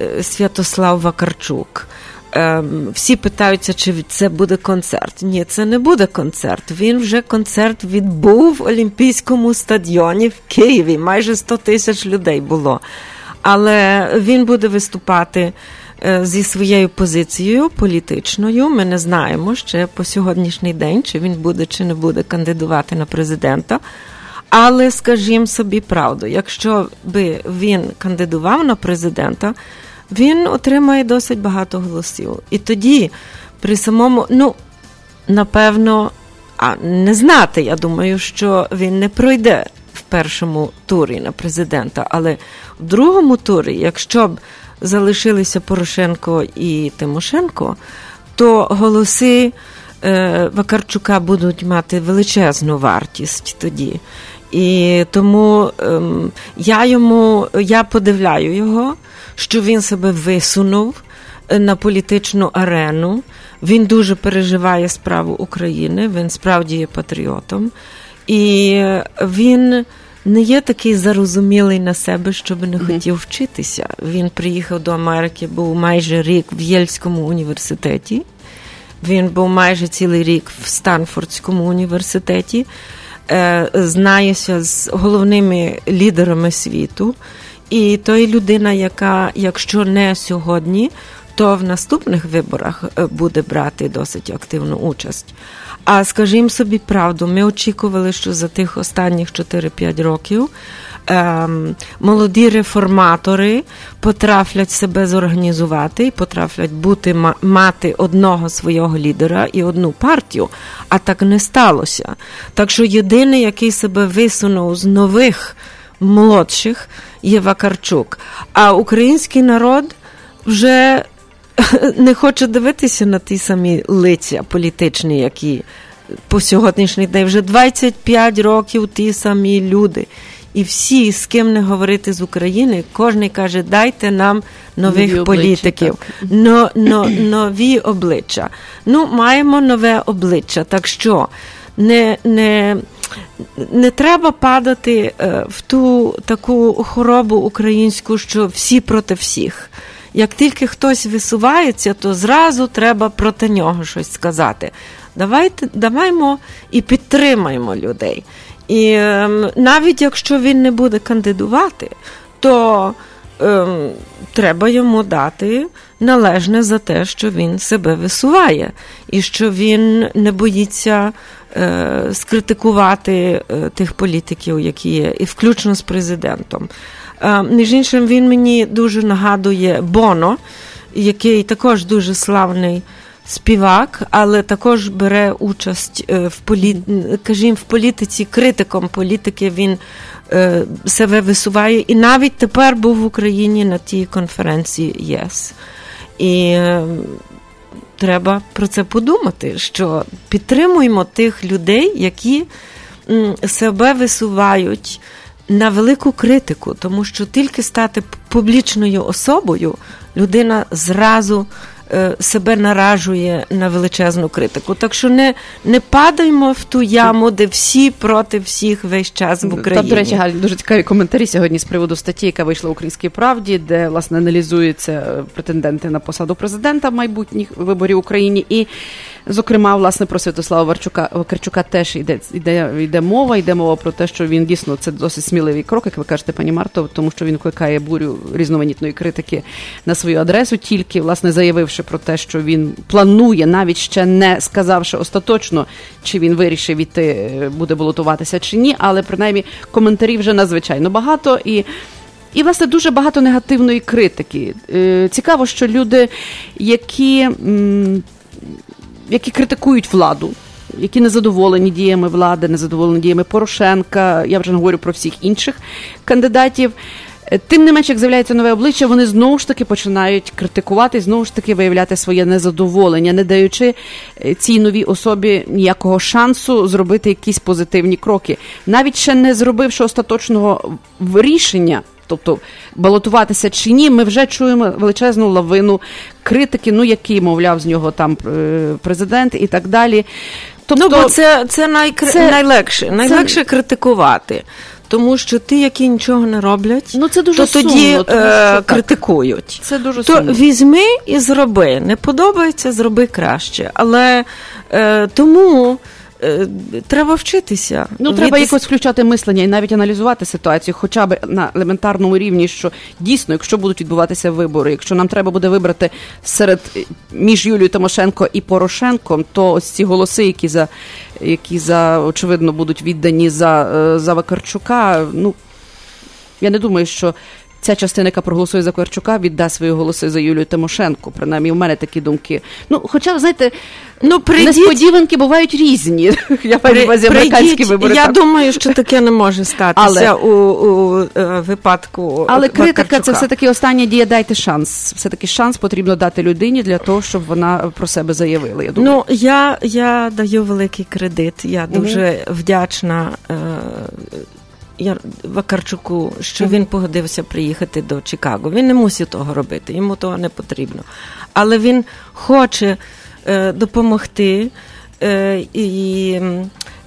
е, Святослав Вакарчук. Ем, Всі питаються, чи це буде концерт. Ні, це не буде концерт. Він вже концерт відбув в Олімпійському стадіоні в Києві. Майже 100 тисяч людей було. Але він буде виступати е, зі своєю позицією політичною. Ми не знаємо ще по сьогоднішній день, чи він буде чи не буде кандидувати на президента. Але скажімо собі правду, якщо би він кандидував на президента, він отримає досить багато голосів. І тоді, при самому, ну, напевно, а не знати, я думаю, що він не пройде в першому турі на президента, але в другому турі, якщо б залишилися Порошенко і Тимошенко, то голоси е, Вакарчука будуть мати величезну вартість тоді. І тому ем, я йому я подивляю його, що він себе висунув е, на політичну арену. Він дуже переживає справу України, він справді є патріотом. І він не є такий зарозумілий на себе, щоб не хотів вчитися. Він приїхав до Америки, був майже рік в Єльському університеті. Він був майже цілий рік в Станфордському університеті, е, знається з головними лідерами світу. І то є людина, яка, якщо не сьогодні, то в наступних виборах е, буде брати досить активну участь. А скажімо собі правду, ми очікували, що за тих останніх 4-5 років ем, молоді реформатори потрафлять себе зорганізувати і потрафлять бути мати одного свого лідера і одну партію, а так не сталося. Так що єдиний, який себе висунув з нових молодших, є Вакарчук. А український народ вже <laughs> не хоче дивитися на ті самі лиця політичні, які по сьогоднішній день вже 25 років ті самі люди. І всі, з ким не говорити з України, кожен каже, дайте нам нових нові політиків, обличчя, но, но, нові обличчя. Ну, маємо нове обличчя. Так що не не, не треба падати е, в ту таку хворобу українську, що всі проти всіх. Як тільки хтось висувається, то зразу треба проти нього щось сказати. Давайте даваймо і підтримаємо людей. І ем, навіть якщо він не буде кандидувати, то ем, треба йому дати належне за те, що він себе висуває, і що він не боїться е, скритикувати е, тих політиків, які є, і включно з президентом. Е, між іншим, він мені дуже нагадує Боно, який також дуже славний співак, але також бере участь в полі... кажімо, в політиці, критиком політики він себе висуває. І навіть тепер був в Україні на тій конференції ЄС. І треба про це подумати, що підтримуємо тих людей, які себе висувають. На велику критику, тому що тільки стати публічною особою людина зразу себе наражує на величезну критику. Так що не не падаймо в ту яму, де всі проти всіх весь час в Україні. Та, до речі, Галь, дуже цікаві коментарі сьогодні з приводу статті, яка вийшла в Українській правді, де власне аналізуються претенденти на посаду президента майбутніх виборів в Україні і. Зокрема, власне, про Святослава Варчука Вакарчука теж йде йде, йде мова. Йде мова про те, що він дійсно це досить сміливий крок, як ви кажете, пані Марто, тому що він викликає бурю різноманітної критики на свою адресу, тільки власне заявивши про те, що він планує, навіть ще не сказавши остаточно, чи він вирішив іти, буде балотуватися чи ні, але принаймні коментарів вже надзвичайно багато і. І, власне, дуже багато негативної критики. Е, цікаво, що люди, які які критикують владу, які незадоволені діями влади, незадоволені діями Порошенка. Я вже не говорю про всіх інших кандидатів. Е, тим не менш, як з'являється нове обличчя, вони знову ж таки починають критикувати, знову ж таки виявляти своє незадоволення, не даючи е, цій новій особі ніякого шансу зробити якісь позитивні кроки, навіть ще не зробивши остаточного рішення тобто балотуватися чи ні, ми вже чуємо величезну лавину критики, ну який, мовляв, з нього там е, президент і так далі. Тобто, ну, бо це це, найкр... це найлегше, найлегше це... критикувати. Тому що ті, які нічого не роблять, ну це дуже то сумно, тоді тому, е, критикують. Це дуже то сумно. візьми і зроби. Не подобається, зроби краще. Але е, тому Е, треба вчитися. Ну від... треба якось включати мислення і навіть аналізувати ситуацію, хоча б на елементарному рівні, що дійсно, якщо будуть відбуватися вибори, якщо нам треба буде вибрати серед між Юлією Тимошенко і Порошенком, то ось ці голоси, які за які за очевидно будуть віддані за, е, за Вакарчука, ну. Я не думаю, що ця частина, яка проголосує за Корчука, віддасть свої голоси за Юлію Тимошенко. Принаймні, в мене такі думки. Ну, хоча, знаєте, ну прийдіть... несподіванки бувають різні. <laughs> Я маю увазі американські вибори. Я думаю, що таке не може статися Але... у, у е, випадку. Але критика це все таки остання дія. Дайте шанс. Все таки шанс потрібно дати людині для того, щоб вона про себе заявила. Я думаю. Ну я я даю великий кредит. Я дуже mm-hmm. вдячна. Е, Вакарчуку, що він погодився приїхати до Чикаго. Він не мусить того робити, йому того не потрібно. Але він хоче е, допомогти, е, і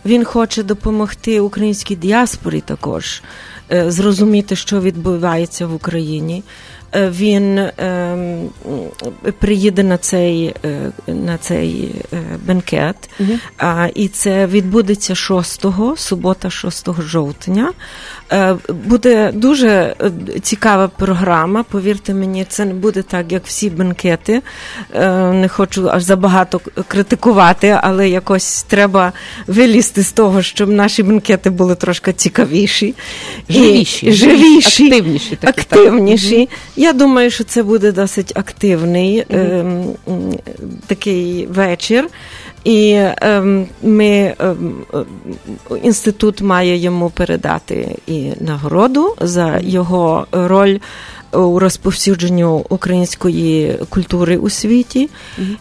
він хоче допомогти українській діаспорі також е, зрозуміти, що відбувається в Україні. Він ем, приїде на цей, е, на цей е, бенкет. А, і це відбудеться 6-го, субота, 6 жовтня. Е, Буде дуже цікава програма. Повірте мені, це не буде так, як всі бенкети. Не хочу аж забагато критикувати, але якось треба вилізти з того, щоб наші бенкети були трошки цікавіші, І- Живіші. живіші, Активніші такі, так. Я думаю, що це буде досить активний м, такий вечір. І ем, ми ем, інститут має йому передати і нагороду за його роль у розповсюдженню української культури у світі.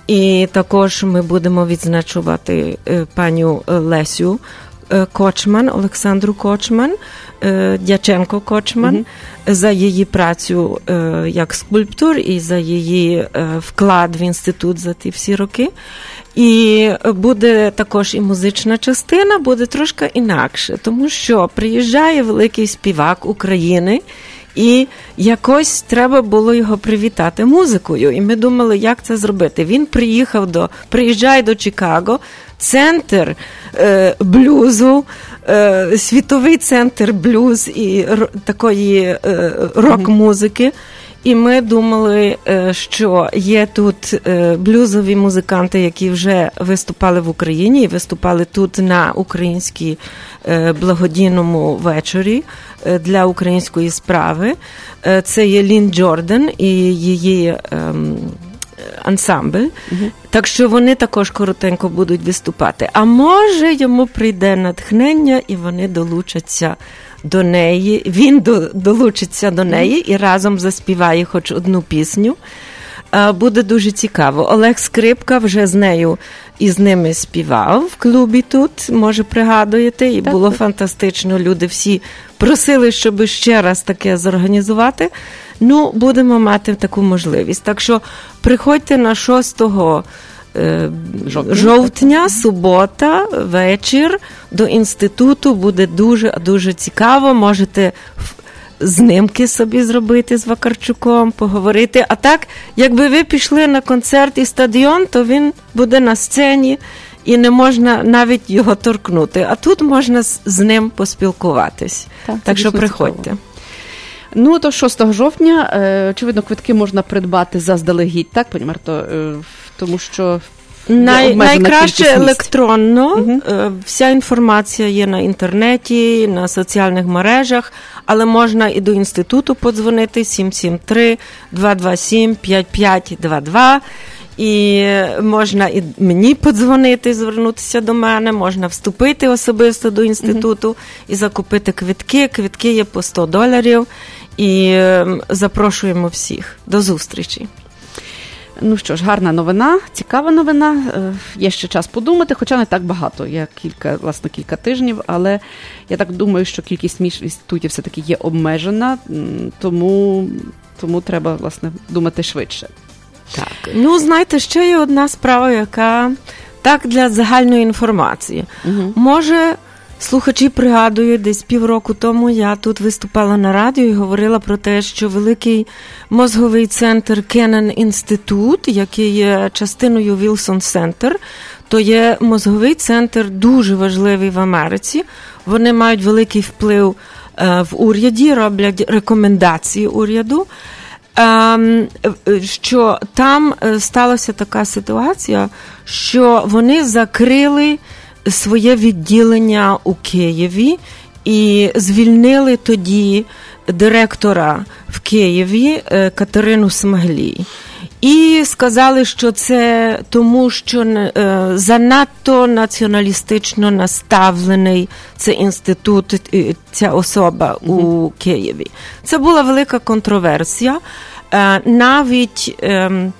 І також ми будемо відзначувати е, паню Лесю е, Кочман, Олександру Кочман, е, Дяченко Кочман за її працю е, як скульптор і за її е, вклад в інститут за ті всі роки. І буде також і музична частина, буде трошки інакше, тому що приїжджає великий співак України. І якось треба було його привітати музикою. І ми думали, як це зробити. Він приїхав до приїжджає до Чикаго, центр е, блюзу, е, світовий центр блюз і р- такої е, рок-музики. І ми думали, е, що є тут е, блюзові музиканти, які вже виступали в Україні і виступали тут на українській е, благодійному вечорі для української справи. Це є Лін Джордан і її ансамбль. Так що вони також коротенько будуть виступати. А може йому прийде натхнення, і вони долучаться до неї. Він до, долучиться до неї і разом заспіває хоч одну пісню. Буде дуже цікаво. Олег Скрипка вже з нею і з ними співав в клубі тут, може, пригадуєте, і було фантастично. Люди всі просили, щоб ще раз таке зорганізувати. Ну, будемо мати таку можливість. Так що приходьте на 6 е, жовтня, субота, вечір до інституту. Буде дуже дуже цікаво. Можете знимки собі зробити з Вакарчуком, поговорити. А так, якби ви пішли на концерт і стадіон, то він буде на сцені. І не можна навіть його торкнути. А тут можна з, з ним поспілкуватись. Так, Так, що приходьте. цікаво. Ну, то 6 жовтня, е, очевидно, квитки можна придбати заздалегідь, так, пані Марто? Е, тому що Най, найкраще електронно. Е, Вся інформація є на інтернеті, на соціальних мережах, але можна і до інституту подзвонити 773 227 5522. І можна і мені подзвонити, звернутися до мене, можна вступити особисто до інституту і закупити квитки. Квитки є по 100 доларів. І е, запрошуємо всіх до зустрічі. Ну що ж, гарна новина, цікава новина. Е, Є ще час подумати, хоча не так багато. Є кілька, власне, кілька тижнів, але я так думаю, що кількість між інститутів все-таки є обмежена, тому, тому треба, власне, думати швидше. Так. Ну, знаєте, ще є одна справа, яка так для загальної інформації. Може, слухачі пригадують, десь півроку тому я тут виступала на радіо і говорила про те, що великий мозговий центр Кеннен Інститут, який є частиною Вілсон Центр, то є мозговий центр дуже важливий в Америці. Вони мають великий вплив е, в уряді, роблять рекомендації уряду. Ем, що там е, сталася така ситуація, що вони закрили своє відділення у Києві і звільнили тоді директора в Києві е, Катерину Смаглій. І сказали, що це тому, що е, занадто націоналістично наставлений цей інститут, е, ця особа у Києві. Це була велика контроверсія. Навіть ем,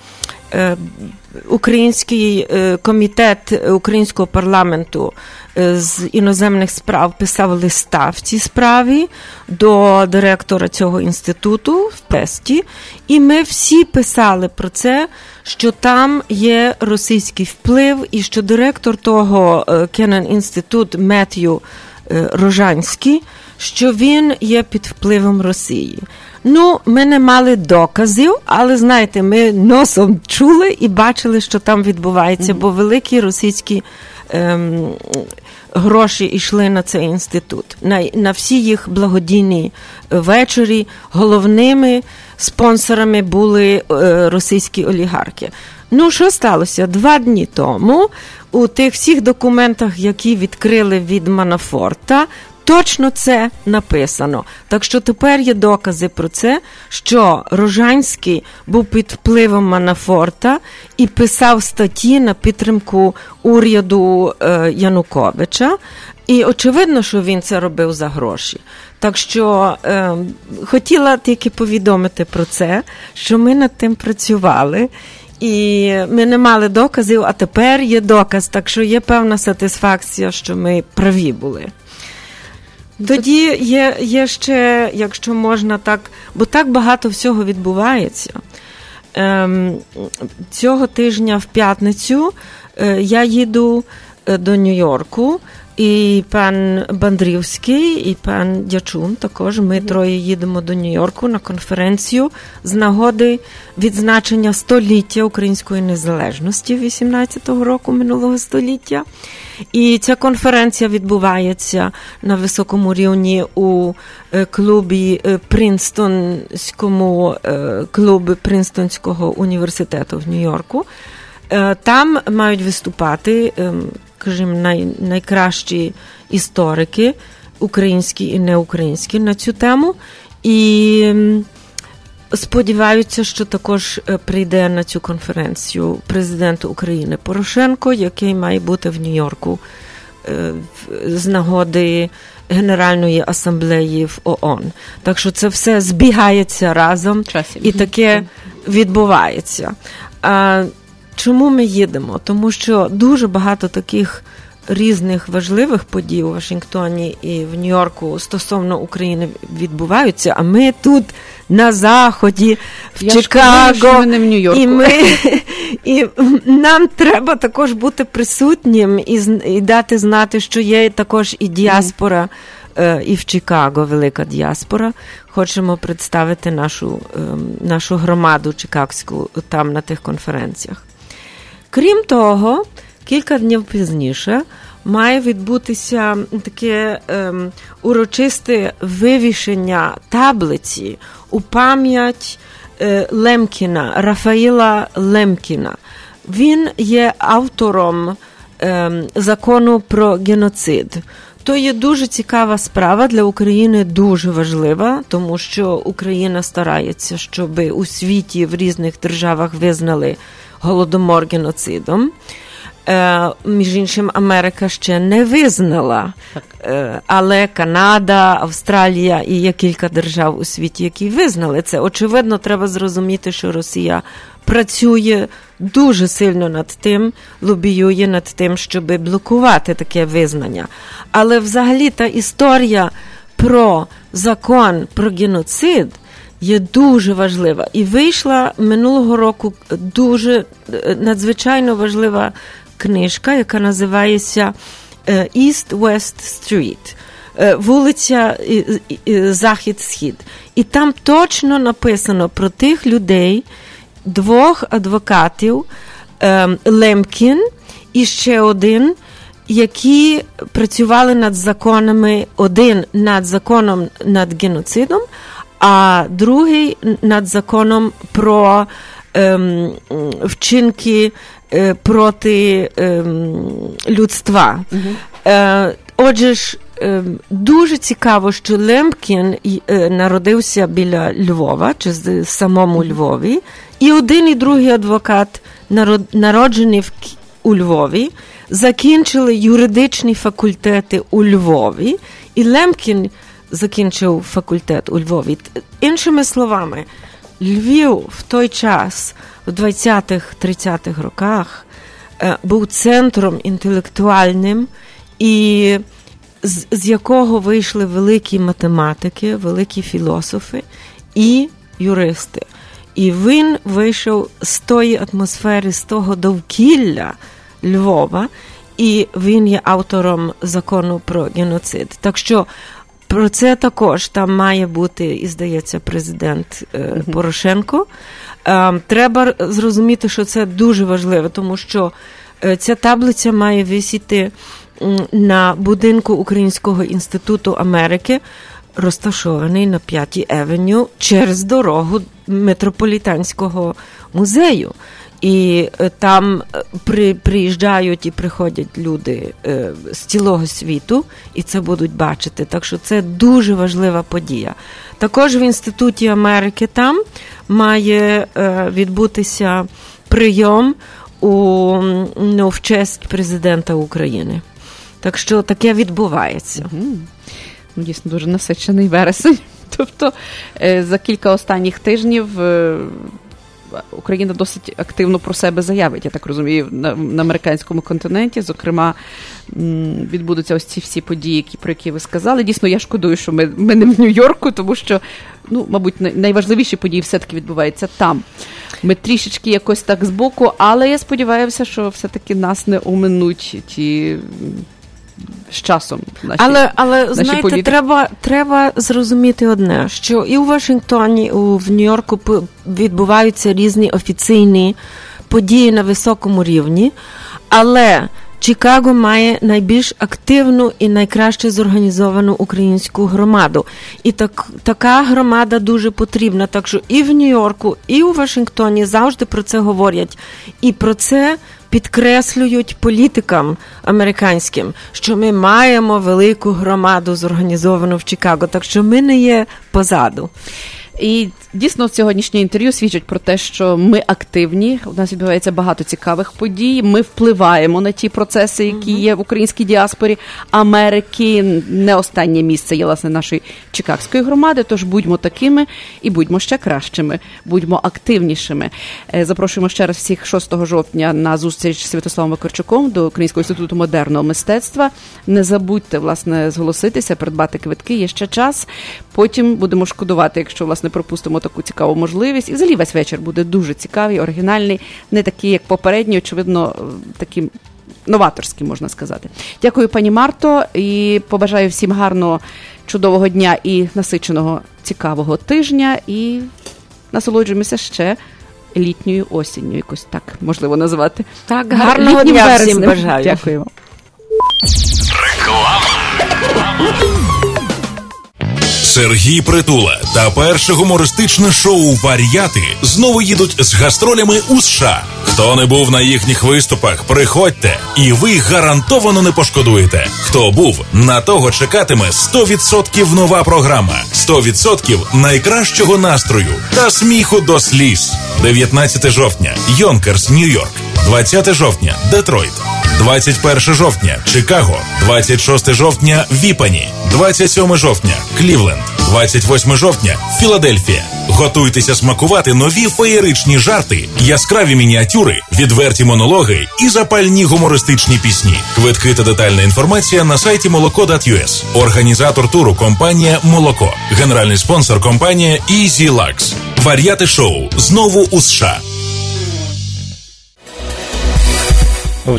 Український е, комітет українського парламенту е, з іноземних справ писав листа в цій справі до директора цього інституту в Песті, і ми всі писали про це, що там є російський вплив, і що директор того Кеннен інститут Меттью е, Рожанський, що він є під впливом Росії. Ну, ми не мали доказів, але знаєте, ми носом чули і бачили, що там відбувається, mm-hmm. бо великі російські ем, гроші йшли на цей інститут. На, на всі їх благодійні вечорі головними спонсорами були е, російські олігархи. Ну, що сталося? Два дні тому у тих всіх документах, які відкрили від Манафорта, точно це написано. Так що тепер є докази про це, що Рожанський був під впливом Манафорта і писав статті на підтримку уряду е, Януковича. І очевидно, що він це робив за гроші. Так що е, хотіла тільки повідомити про це, що ми над тим працювали. І ми не мали доказів, а тепер є доказ, так що є певна сатисфакція, що ми праві були. Тоді є є ще, якщо можна так, бо так багато всього відбувається. Ем, Цього тижня в п'ятницю е, я їду е, до Нью-Йорку. І пан Бандрівський, і пан Дячун також. Ми троє їдемо до Нью-Йорку на конференцію з нагоди відзначення століття української незалежності 18-го року минулого століття. І ця конференція відбувається на високому рівні у клубі Принстонському клубі Принстонського університету в Нью-Йорку. Там мають виступати скажімо, най, найкращі історики, українські і неукраїнські, на цю тему. І сподіваються, що також прийде на цю конференцію президент України Порошенко, який має бути в Нью-Йорку з нагоди Генеральної асамблеї в ООН. Так що це все збігається разом Часі. і таке відбувається. Чому ми їдемо? Тому що дуже багато таких різних важливих подій у Вашингтоні і в Нью-Йорку стосовно України відбуваються. А ми тут на заході, в Я Чикаго, ми не в Нью-Йорку. і ми <laughs> і нам треба також бути присутнім і, і дати знати, що є також і діаспора. І в Чикаго велика діаспора. Хочемо представити нашу нашу громаду чикагську там на тих конференціях. Крім того, кілька днів пізніше має відбутися таке ем, урочисте вивішення таблиці у пам'ять е, Лемкіна, Рафаїла Лемкіна. Він є автором ем, закону про геноцид. То є дуже цікава справа для України, дуже важлива, тому що Україна старається, щоб у світі в різних державах визнали голодомор геноцидом. Е, Між іншим, Америка ще не визнала, е, але Канада, Австралія і є кілька держав у світі, які визнали це. Очевидно, треба зрозуміти, що Росія працює дуже сильно над тим, лобіює над тим, щоб блокувати таке визнання. Але взагалі та історія про закон про геноцид є дуже важлива. І вийшла минулого року дуже надзвичайно важлива книжка, яка називається East West Street. Вулиця Захід-Схід. І там точно написано про тих людей, двох адвокатів Лемкін і ще один, які працювали над законами, один над законом над геноцидом, а другий над законом про ем, вчинки е, проти ем, людства. Е, Отже ж, е, дуже цікаво, що Лемкін е, народився біля Львова, чи в самому Львові, і один і другий адвокат народжені в, у Львові, закінчили юридичні факультети у Львові, і Лемкін закінчив факультет у Львові. Іншими словами, Львів в той час, в 20-30-х роках, був центром інтелектуальним, і з, з якого вийшли великі математики, великі філософи і юристи. І він вийшов з тої атмосфери, з того довкілля Львова, і він є автором закону про геноцид. Так що про це також там має бути, і здається, президент е, Порошенко. Е, треба зрозуміти, що це дуже важливо, тому що е, ця таблиця має висіти на будинку Українського інституту Америки, розташований на 5 Евеню через дорогу метрополітанського музею. І е, там е, при, приїжджають і приходять люди е, з цілого світу, і це будуть бачити. Так що це дуже важлива подія. Також в Інституті Америки там має відбутися прийом у, ну, в честь президента України. Так що таке відбувається. Ну, дійсно дуже насичений вересень. <laughs> Тобто за кілька останніх тижнів Україна досить активно про себе заявить, я так розумію, на, на американському континенті. Зокрема, відбудуться ось ці всі події, які, про які ви сказали. Дійсно, я шкодую, що ми, ми не в Нью-Йорку, тому що, ну, мабуть, найважливіші події все-таки відбуваються там. Ми трішечки якось так збоку, але я сподіваюся, що все-таки нас не оминуть ті з часом. Наші, Але, але наші знаєте, політики. треба, треба зрозуміти одне, що і у Вашингтоні, і в Нью-Йорку відбуваються різні офіційні події на високому рівні, але Чикаго має найбільш активну і найкраще зорганізовану українську громаду. І так, така громада дуже потрібна. Так що і в Нью-Йорку, і у Вашингтоні завжди про це говорять. І про це підкреслюють політикам американським, що ми маємо велику громаду зорганізовану в Чикаго, так що ми не є позаду. І дійсно сьогоднішнє інтерв'ю свідчить про те, що ми активні. У нас відбувається багато цікавих подій. Ми впливаємо на ті процеси, які є в українській діаспорі Америки. Не останнє місце є власне нашої чикагської громади. Тож будьмо такими і будьмо ще кращими, будьмо активнішими. Е, Запрошуємо ще раз всіх 6 жовтня на зустріч з Святославом Вакарчуком до Українського інституту модерного мистецтва. Не забудьте власне зголоситися, придбати квитки. Є ще час. Потім будемо шкодувати, якщо власне пропустимо таку цікаву можливість. І взагалі весь вечір буде дуже цікавий, оригінальний, не такий, як попередній, очевидно, таким. Новаторський, можна сказати. Дякую, пані Марто, і побажаю всім гарного, чудового дня і насиченого цікавого тижня. І насолоджуємося ще літньою осінню, якось так можливо назвати. Так, Гар- гарного літнім дня вереснем. всім бажаю. Дякуємо. Сергій Притула та перше гумористичне шоу Вар'яти знову їдуть з гастролями у США. Хто не був на їхніх виступах, приходьте, і ви гарантовано не пошкодуєте. Хто був, на того чекатиме 100% нова програма, 100% найкращого настрою та сміху до сліз. 19 жовтня, Йонкерс, Нью-Йорк. 20 жовтня, Детройт. 21 жовтня Чикаго, 26 жовтня Віпані, 27 жовтня Клівленд, 28 жовтня Філадельфія. Готуйтеся смакувати нові феєричні жарти, яскраві мініатюри, відверті монологи і запальні гумористичні пісні. Квитки та детальна інформація на сайті молоко.us. Організатор туру компанія Молоко. Генеральний спонсор компанія Easy Lux. Вар'яти шоу знову у США.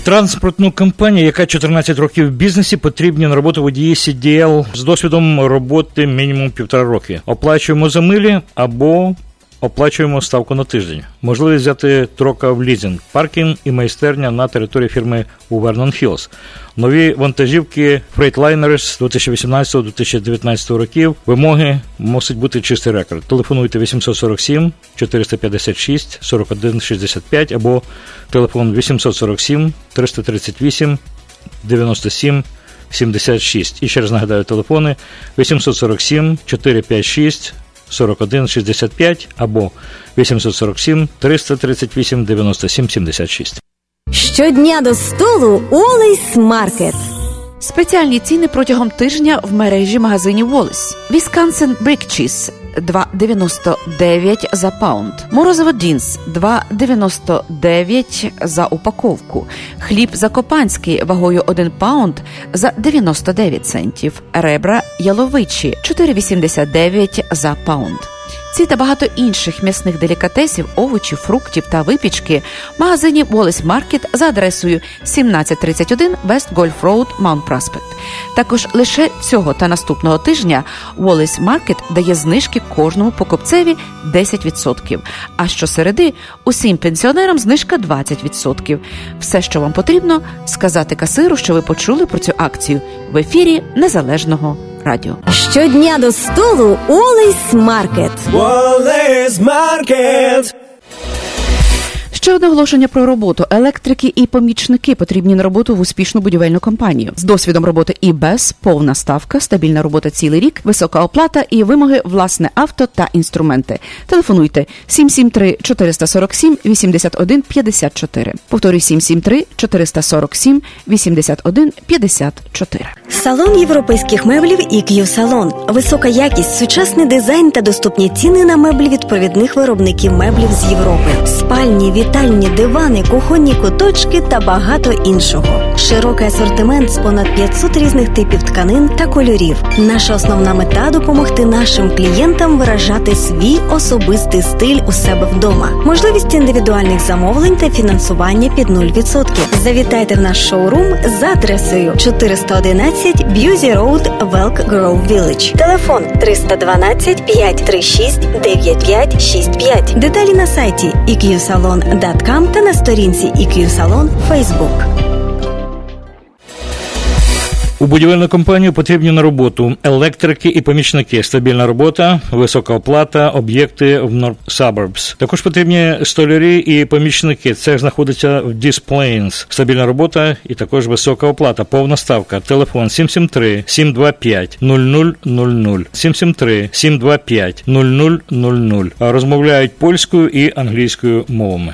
Транспортну компанію, яка 14 років в бізнесі, потрібні на роботу водії CDL з досвідом роботи мінімум півтора роки. Оплачуємо за милі або оплачуємо ставку на тиждень. Можливість взяти трока в лізинг, паркінг і майстерня на території фірми у Вернон Хіллс. Нові вантажівки Freightliner з 2018-2019 років. Вимоги мусить бути чистий рекорд. Телефонуйте 847 456 41 65 або телефон 847 338 97 76. І ще раз нагадаю телефони 847 456 41 65 або 847 338 97 76. Щодня до столу Wally's Market. Спеціальні ціни протягом тижня в мережі магазинів. Wisconsin Brick Cheese 2,99 за pound. Морозиво Dean's 2,99 за упаковку. Хліб закопанський вагою 1 pound за 99 центів. Ребра яловичі 4,89 за pound. Ці та багато інших м'ясних делікатесів, овочів, фруктів та випічки в магазині Wallace Market за адресою 1731 West Golf Road, Mount Prospect. Також лише цього та наступного тижня Wallace Market дає знижки кожному покупцеві 10%, а щосереди усім пенсіонерам знижка 20%. Все, що вам потрібно, сказати касиру, що ви почули про цю акцію в ефірі Незалежного радіо. Щодня до столу Олейс Маркет. Wallace Market. Ще одне оголошення про роботу. Електрики і помічники потрібні на роботу в успішну будівельну компанію з досвідом роботи і без повна ставка, стабільна робота цілий рік, висока оплата і вимоги власне авто та інструменти. Телефонуйте 773 447 81 54. Повторюю 773 447 81 54. Салон європейських меблів EQ Салон. Висока якість, сучасний дизайн та доступні ціни на меблі від провідних виробників меблів з Європи. Спальні, вітальні, дивани, кухонні куточки та багато іншого. Широкий асортимент з понад 500 різних типів тканин та кольорів. Наша основна мета допомогти нашим клієнтам виражати свій особистий стиль у себе вдома. Можливість індивідуальних замовлень та фінансування під 0%. Завітайте в наш шоурум за адресою 411 Busse Road, Elk Grove Village. Телефон 312 536 9565. Деталі на сайті eqsalon.com та на сторінці EQ Salon Facebook. У будівельну компанію потрібні на роботу електрики і помічники, стабільна робота, висока оплата, об'єкти в North Suburbs. Також потрібні столярі і помічники. Це знаходиться в Des Plaines. Стабільна робота і також висока оплата, повна ставка. Телефон 773 725 0000 773 725 0000. Розмовляють польською і англійською мовами.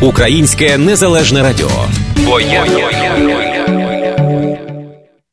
Українське незалежне радіо. Бо я, я, я, я